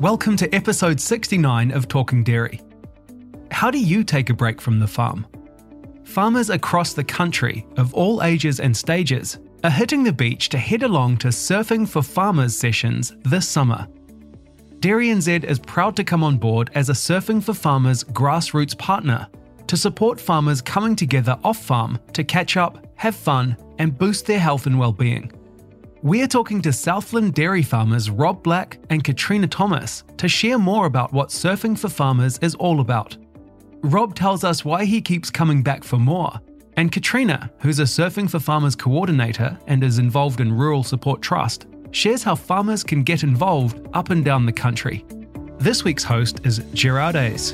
Welcome to episode 69 of Talking Dairy. How do you take a break from the farm? Farmers across the country, of all ages and stages, are hitting the beach to head along to Surfing for Farmers sessions this summer. Dairy NZ is proud to come on board as a Surfing for Farmers grassroots partner to support farmers coming together off farm to catch up, have fun, and boost their health and well-being. We're talking to Southland dairy farmers Rob Black and Katrina Thomas to share more about what Surfing for Farmers is all about. Rob tells us why he keeps coming back for more, and Katrina, who's a Surfing for Farmers coordinator and is involved in Rural Support Trust, shares how farmers can get involved up and down the country. This week's host is Gerard Ace.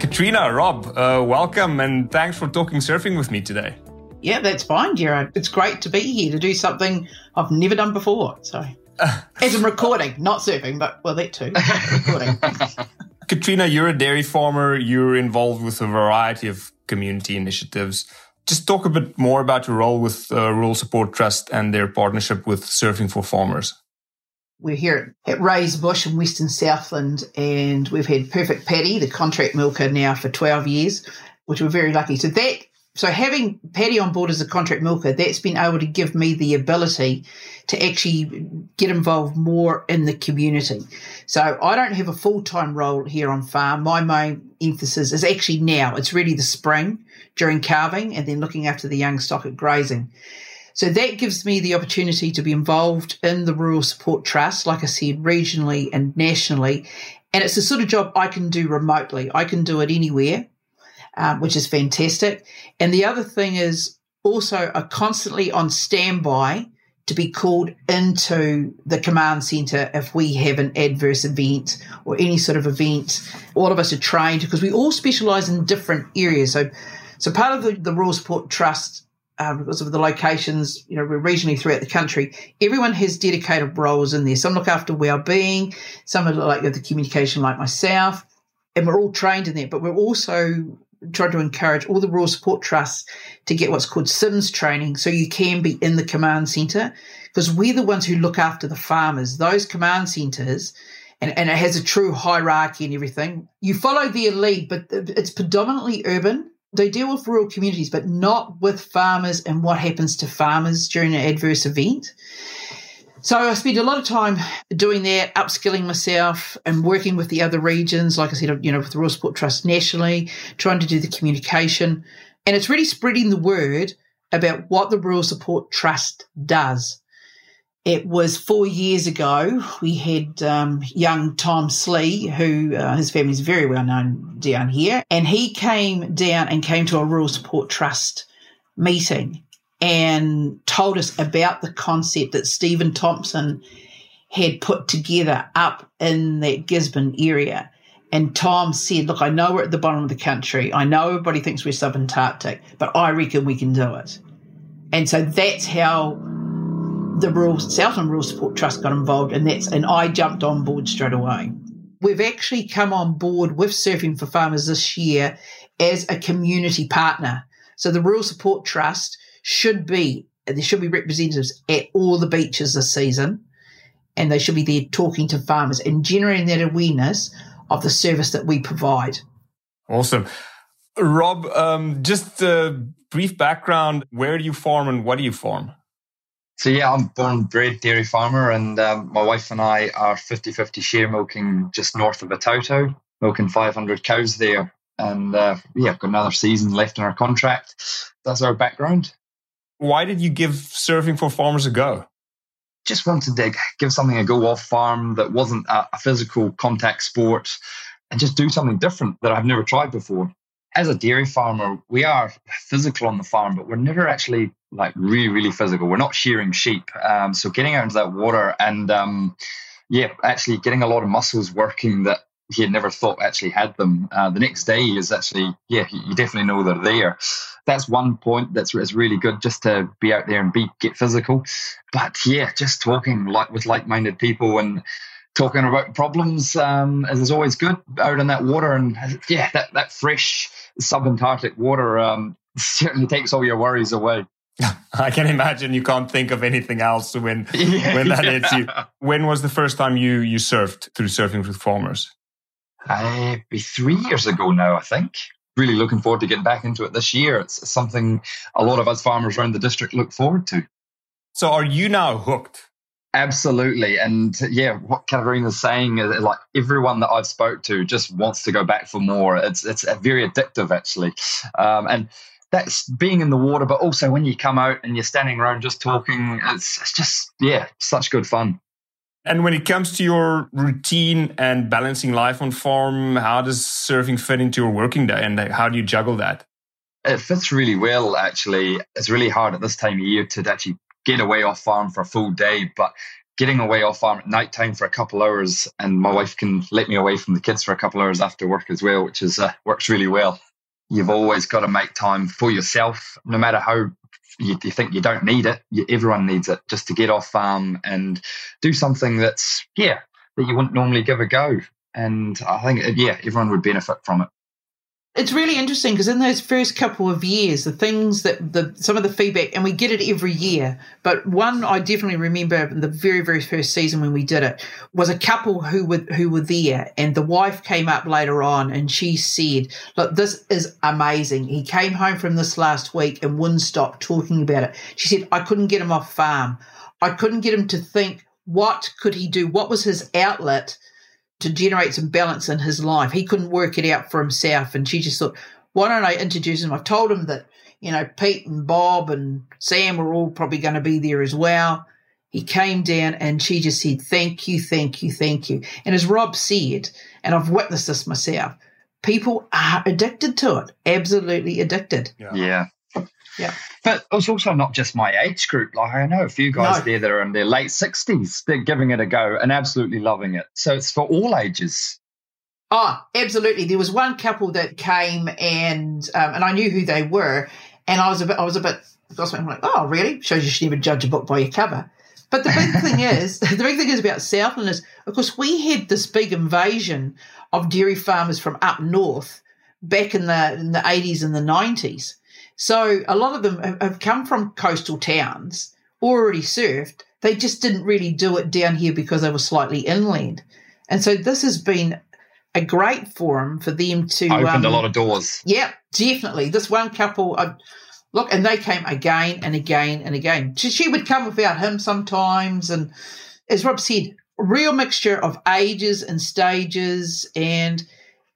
Katrina, Rob, uh, welcome and thanks for talking surfing with me today. Yeah, that's fine, Gerard. It's great to be here to do something I've never done before. So, as in recording, not surfing, but well, that too. recording. Katrina, you're a dairy farmer. You're involved with a variety of community initiatives. Just talk a bit more about your role with uh, Rural Support Trust and their partnership with Surfing for Farmers. We're here at Ryal Bush in Western Southland, and we've had Perfect Paddy, the contract milker, now for 12 years, which we're very lucky. So that so having Paddy on board as a contract milker, that's been able to give me the ability to actually get involved more in the community. So I don't have a full time role here on farm. My main emphasis is actually now. It's really the spring during calving and then looking after the young stock at grazing. So that gives me the opportunity to be involved in the Rural Support Trust, like I said, regionally and nationally. And it's the sort of job I can do remotely. I can do it anywhere um, which is fantastic. And the other thing is also are constantly on standby to be called into the command center if we have an adverse event or any sort of event. All of us are trained because we all specialize in different areas. So, so part of the, the Rural Support Trust, uh, because of the locations, you know, we're regionally throughout the country, everyone has dedicated roles in there. Some look after well-being, some are like the communication, like myself, and we're all trained in that. But we're also tried to encourage all the rural support trusts to get what's called CIMS training so you can be in the command centre because we're the ones who look after the farmers. Those command centres, and, and it has a true hierarchy and everything, you follow their lead, but it's predominantly urban. They deal with rural communities, but not with farmers and what happens to farmers during an adverse event. So I spent a lot of time doing that, upskilling myself and working with the other regions, like I said, you know, with the Rural Support Trust nationally, trying to do the communication. And it's really spreading the word about what the Rural Support Trust does. It was four years ago. We had um, young Tom Slee, who uh, his is very well known down here, and he came down and came to a Rural Support Trust meeting and told us about the concept that Stephen Thompson had put together up in that Gisborne area. And Tom said, Look, I know we're at the bottom of the country. I know everybody thinks we're subantarctic, but I reckon we can do it. And so that's how the Rural Southland Rural Support Trust got involved, and that's and I jumped on board straight away. We've actually come on board with Surfing for Farmers this year as a community partner. So the Rural Support Trust should be there should be representatives at all the beaches this season, and they should be there talking to farmers and generating that awareness of the service that we provide. Awesome. Rob, um, just a brief background where do you farm and what do you farm? So, yeah, I'm born and bred dairy farmer, and um, my wife and I are 50 50 share milking just north of Otautau, milking 500 cows there. And uh, yeah, got another season left in our contract. That's our background why did you give surfing for farmers a go? Just wanted to dig give something a go off farm that wasn't a, a physical contact sport and just do something different that I've never tried before. As a dairy farmer, we are physical on the farm, but we're never actually like really, really physical. We're not shearing sheep. Um, so getting out into that water and um, yeah, actually getting a lot of muscles working that he had never thought actually had them. Uh, the next day is actually, yeah, you definitely know they're there that's one point that's, that's really good just to be out there and be get physical. But yeah, just talking like with like-minded people and talking about problems um, is always good out in that water. And yeah, that, that fresh subantarctic water um, certainly takes all your worries away. I can imagine you can't think of anything else when yeah, when that yeah. hits you. When was the first time you you surfed through surfing with farmers? Uh, be three years ago now, I think. Really looking forward to getting back into it this year. It's something a lot of us farmers around the district look forward to. So, are you now hooked? Absolutely, and yeah, what is saying is like everyone that I've spoke to just wants to go back for more. It's it's very addictive actually, um, and that's being in the water, but also when you come out and you're standing around just talking, it's, it's just yeah, such good fun. And when it comes to your routine and balancing life on farm, how does surfing fit into your working day and how do you juggle that? It fits really well, actually. It's really hard at this time of year to actually get away off farm for a full day, but getting away off farm at night time for a couple hours, and my wife can let me away from the kids for a couple hours after work as well, which is uh, works really well. You've always got to make time for yourself, no matter how you, you think you don't need it. You, everyone needs it just to get off farm and do something that's yeah that you wouldn't normally give a go. And I think yeah, everyone would benefit from it. It's really interesting because in those first couple of years, the things that the some of the feedback, and we get it every year, but one I definitely remember the very very first season when we did it was a couple who were who were there, and the wife came up later on and she said, "Look, this is amazing. He came home from this last week and wouldn't stop talking about it." She said, "I couldn't get him off farm. I couldn't get him to think what could he do. What was his outlet?" To generate some balance in his life. He couldn't work it out for himself. And she just thought, why don't I introduce him? I've told him that, you know, Pete and Bob and Sam were all probably going to be there as well. He came down and she just said, thank you, thank you, thank you. And as Rob said, and I've witnessed this myself, people are addicted to it, absolutely addicted. Yeah. yeah. Yeah. But it's also not just my age group. Like I know a few guys no. there that are in their late 60s. They're giving it a go and absolutely loving it. So it's for all ages. Oh, absolutely. There was one couple that came and um, and I knew who they were, and I was a bit I was a bit I'm like, oh really? Shows you should never judge a book by your cover. But the big thing is, the big thing is about Southland is, of course, we had this big invasion of dairy farmers from up north back in the in the 80s and the 90s. So a lot of them have come from coastal towns, already surfed. They just didn't really do it down here because they were slightly inland. And so this has been a great forum for them to opened um, a lot of doors. Yeah, definitely. This one couple, uh, look, and they came again and again and again. She, she would come without him sometimes, and as Rob said, real mixture of ages and stages and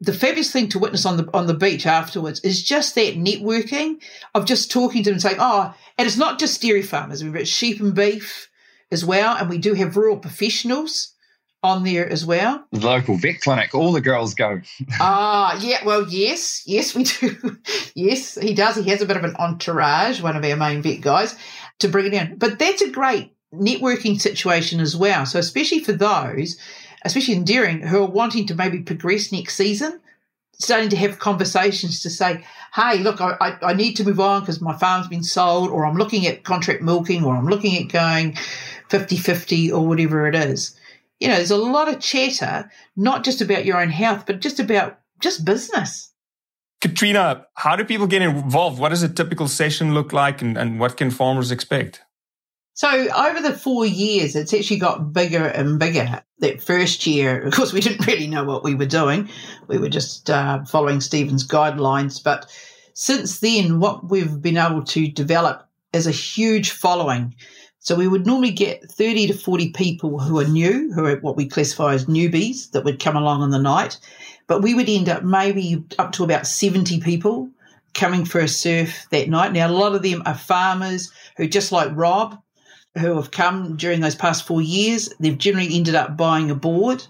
the fabulous thing to witness on the on the beach afterwards is just that networking of just talking to them and saying, oh, and it's not just dairy farmers, we've got sheep and beef as well, and we do have rural professionals on there as well. The local vet clinic, all the girls go. Ah, yeah, well, yes, yes, we do. yes, he does. He has a bit of an entourage, one of our main vet guys, to bring it in. But that's a great networking situation as well. So especially for those especially in Deering, who are wanting to maybe progress next season, starting to have conversations to say, hey, look, I, I, I need to move on because my farm's been sold, or I'm looking at contract milking, or I'm looking at going 50 50, or whatever it is. You know, there's a lot of chatter, not just about your own health, but just about just business. Katrina, how do people get involved? What does a typical session look like, and, and what can farmers expect? So over the four years, it's actually got bigger and bigger. That first year, of course, we didn't really know what we were doing. We were just uh, following Stephen's guidelines. But since then, what we've been able to develop is a huge following. So we would normally get 30 to 40 people who are new, who are what we classify as newbies that would come along in the night. But we would end up maybe up to about 70 people coming for a surf that night. Now, a lot of them are farmers who, just like Rob, who have come during those past four years, they've generally ended up buying a board.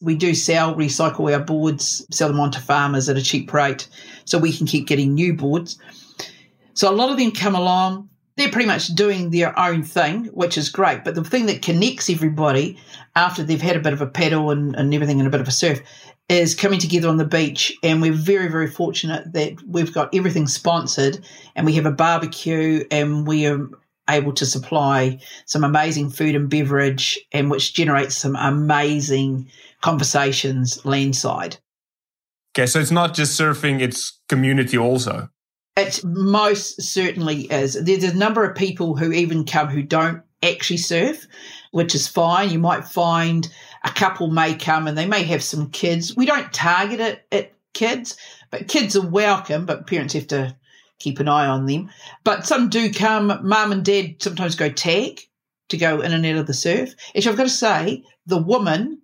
We do sell, recycle our boards, sell them on to farmers at a cheap rate so we can keep getting new boards. So a lot of them come along, they're pretty much doing their own thing, which is great. But the thing that connects everybody after they've had a bit of a paddle and, and everything and a bit of a surf is coming together on the beach. And we're very, very fortunate that we've got everything sponsored and we have a barbecue and we are able to supply some amazing food and beverage and which generates some amazing conversations landside. Okay, so it's not just surfing, it's community also. It most certainly is. There's a number of people who even come who don't actually surf, which is fine. You might find a couple may come and they may have some kids. We don't target it at kids, but kids are welcome, but parents have to keep an eye on them. But some do come, mum and dad sometimes go tag to go in and out of the surf. Actually, I've got to say, the woman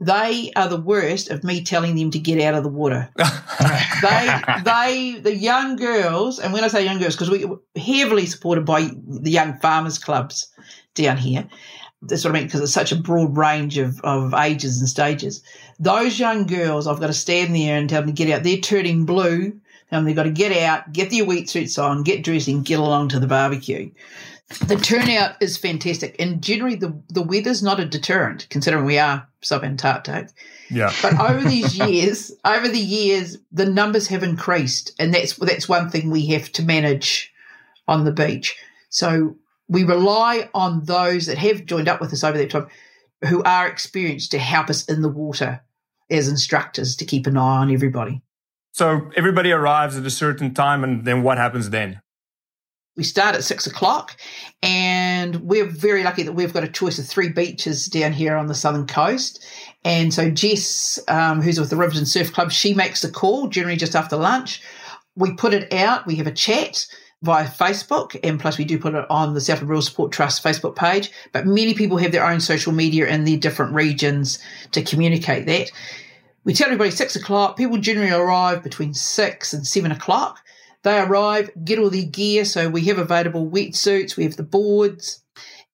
they are the worst of me telling them to get out of the water. they, they, the young girls, and when I say young girls, because we're heavily supported by the young farmers clubs down here. That's what I mean, because it's such a broad range of, of ages and stages. Those young girls, I've got to stand there and tell them to get out. They're turning blue, and they've got to get out, get their wetsuits on, get dressed, and get along to the barbecue the turnout is fantastic, and generally the the weather's not a deterrent, considering we are sub-Antarctic. Yeah. But over these years, over the years, the numbers have increased, and that's that's one thing we have to manage on the beach. So we rely on those that have joined up with us over that time, who are experienced to help us in the water as instructors to keep an eye on everybody. So everybody arrives at a certain time, and then what happens then? we start at six o'clock, and we're very lucky that we've got a choice of three beaches down here on the southern coast. And so Jess, um, who's with the Riverton Surf Club, she makes the call generally just after lunch. We put it out. We have a chat via Facebook, and plus we do put it on the South Southland Rural Support Trust Facebook page. But many people have their own social media in their different regions to communicate that. We tell everybody six o'clock. People generally arrive between six and seven o'clock. They arrive, get all their gear. So we have available wetsuits, we have the boards.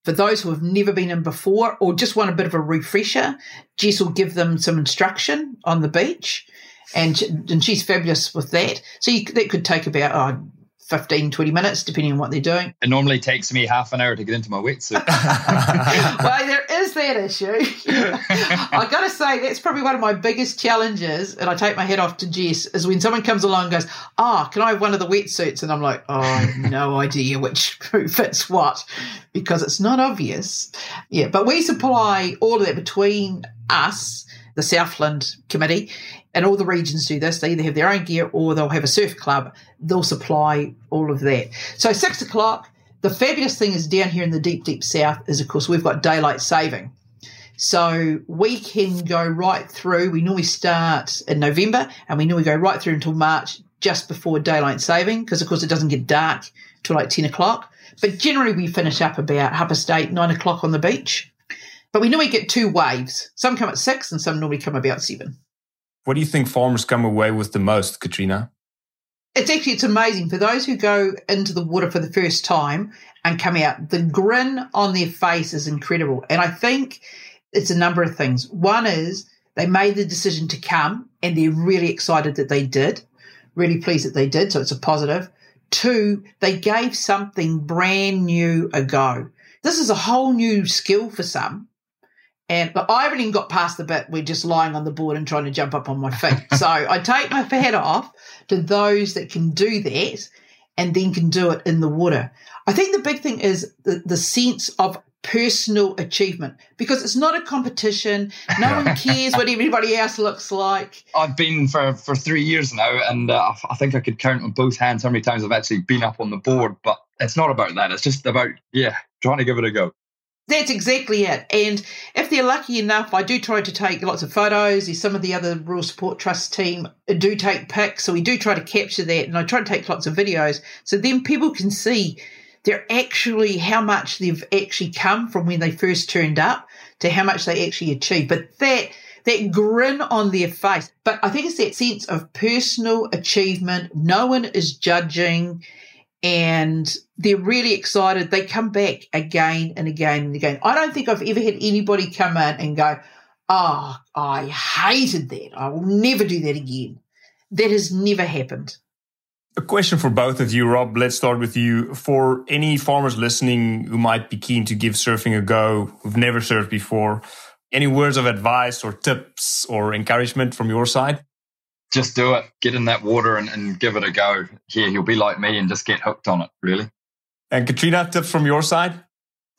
For those who have never been in before or just want a bit of a refresher, Jess will give them some instruction on the beach. And, and she's fabulous with that. So you, that could take about oh, 15, 20 minutes, depending on what they're doing. It normally takes me half an hour to get into my wetsuit. well, there is that issue. I've got to say, that's probably one of my biggest challenges, and I take my head off to Jess, is when someone comes along and goes, Oh, can I have one of the wetsuits? And I'm like, Oh, I have no idea which fits what because it's not obvious. Yeah, but we supply all of that between us the Southland Committee, and all the regions do this. They either have their own gear or they'll have a surf club. They'll supply all of that. So six o'clock. The fabulous thing is down here in the deep, deep south is, of course, we've got daylight saving. So we can go right through. We normally start in November and we normally go right through until March just before daylight saving because, of course, it doesn't get dark till like 10 o'clock. But generally, we finish up about half past eight, nine o'clock on the beach. But we normally get two waves. Some come at six and some normally come about seven. What do you think farmers come away with the most, Katrina? It's actually it's amazing for those who go into the water for the first time and come out. The grin on their face is incredible, and I think it's a number of things. One is they made the decision to come, and they're really excited that they did, really pleased that they did. So it's a positive. Two, they gave something brand new a go. This is a whole new skill for some. And but I haven't even got past the bit we're just lying on the board and trying to jump up on my feet. so I take my hat off to those that can do that and then can do it in the water. I think the big thing is the, the sense of personal achievement because it's not a competition. No one cares what everybody else looks like. I've been for, for three years now, and uh, I think I could count on both hands how many times I've actually been up on the board. But it's not about that. It's just about, yeah, trying to give it a go. That's exactly it. And if they're lucky enough, I do try to take lots of photos. Some of the other Rural Support Trust team do take pics. So we do try to capture that. And I try to take lots of videos. So then people can see they're actually how much they've actually come from when they first turned up to how much they actually achieved. But that that grin on their face. But I think it's that sense of personal achievement. No one is judging and they're really excited. They come back again and again and again. I don't think I've ever had anybody come in and go, Oh, I hated that. I will never do that again. That has never happened. A question for both of you, Rob. Let's start with you. For any farmers listening who might be keen to give surfing a go, who've never surfed before, any words of advice or tips or encouragement from your side? Just do it. Get in that water and, and give it a go. Here, you'll be like me and just get hooked on it, really. And Katrina, tips from your side?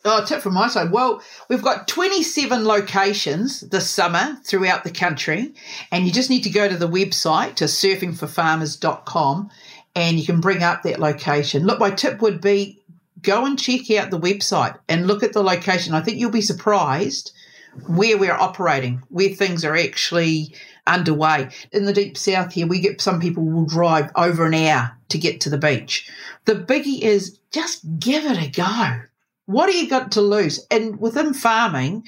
Oh, tip from my side. Well, we've got 27 locations this summer throughout the country, and you just need to go to the website to surfingforfarmers.com and you can bring up that location. Look, my tip would be go and check out the website and look at the location. I think you'll be surprised where we're operating, where things are actually underway. In the deep south here, we get some people will drive over an hour to get to the beach. The biggie is just give it a go. What do you got to lose? And within farming,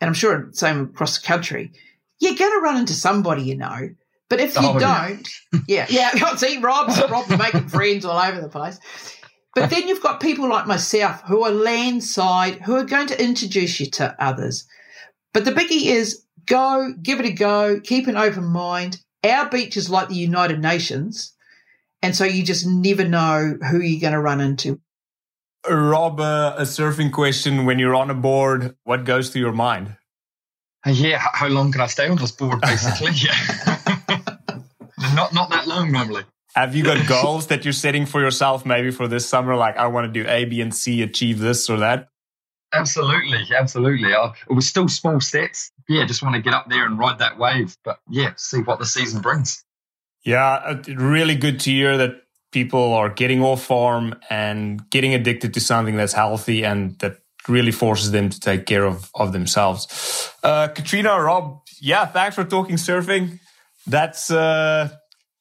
and I'm sure it's same across the country, you're going to run into somebody you know. But if you oh, don't, yeah, yeah, yeah. see, Rob's Rob's making friends all over the place. But then you've got people like myself who are landside who are going to introduce you to others. But the biggie is go, give it a go, keep an open mind. Our beach is like the United Nations. And so you just never know who you're going to run into. Rob, uh, a surfing question. When you're on a board, what goes through your mind? Yeah, how long can I stay on this board, basically? not, not that long, normally. Have you got goals that you're setting for yourself maybe for this summer? Like, I want to do A, B, and C, achieve this or that? Absolutely, absolutely. Uh, it was still small steps. Yeah, just want to get up there and ride that wave. But yeah, see what the season brings. Yeah, uh, really good to hear that people are getting off farm and getting addicted to something that's healthy and that really forces them to take care of, of themselves. Uh, Katrina, Rob, yeah, thanks for talking surfing. That's uh,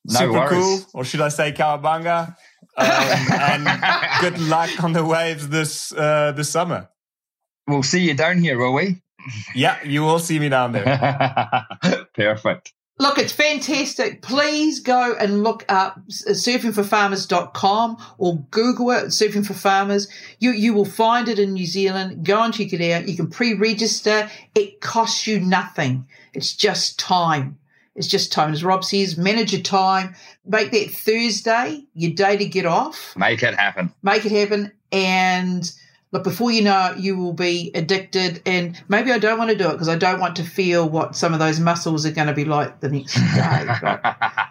no super worries. cool. Or should I say cowabunga? Um, and good luck on the waves this uh, this summer. We'll see you down here, will we? Yeah, you will see me down there. Perfect. Look, it's fantastic. Please go and look up uh, surfingforfarmers.com or Google it, Surfing for Farmers. You, you will find it in New Zealand. Go and check it out. You can pre-register. It costs you nothing. It's just time. It's just time. As Rob says, manage your time. Make that Thursday your day to get off. Make it happen. Make it happen. And but before you know it, you will be addicted. And maybe I don't want to do it because I don't want to feel what some of those muscles are going to be like the next day. But,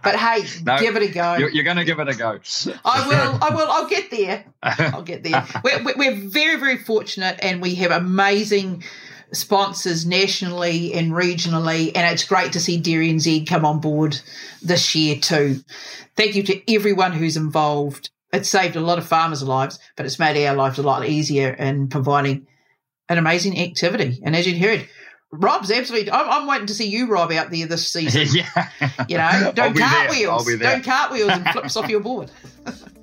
but hey, no, give it a go. You're, you're, going to give it a go. I will. I will. I'll get there. I'll get there. We're, we're very, very fortunate and we have amazing sponsors nationally and regionally. And it's great to see Dairy NZ come on board this year too. Thank you to everyone who's involved it's saved a lot of farmers' lives, but it's made our lives a lot easier in providing an amazing activity. And as you heard, Rob's absolutely. I'm, I'm, waiting to see you, Rob, out there this season. yeah. You know, don't cartwheels. Don't cartwheels and flips off your board.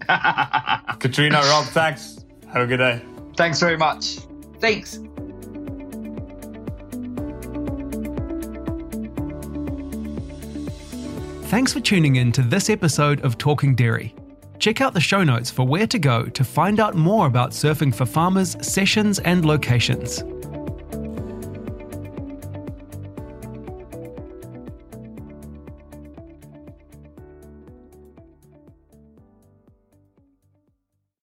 Katrina, Rob, thanks. Have a good day. Thanks very much. Thanks. Thanks for tuning in to this episode of Talking Dairy. Check out the show notes for where to go to find out more about Surfing for Farmers sessions and locations.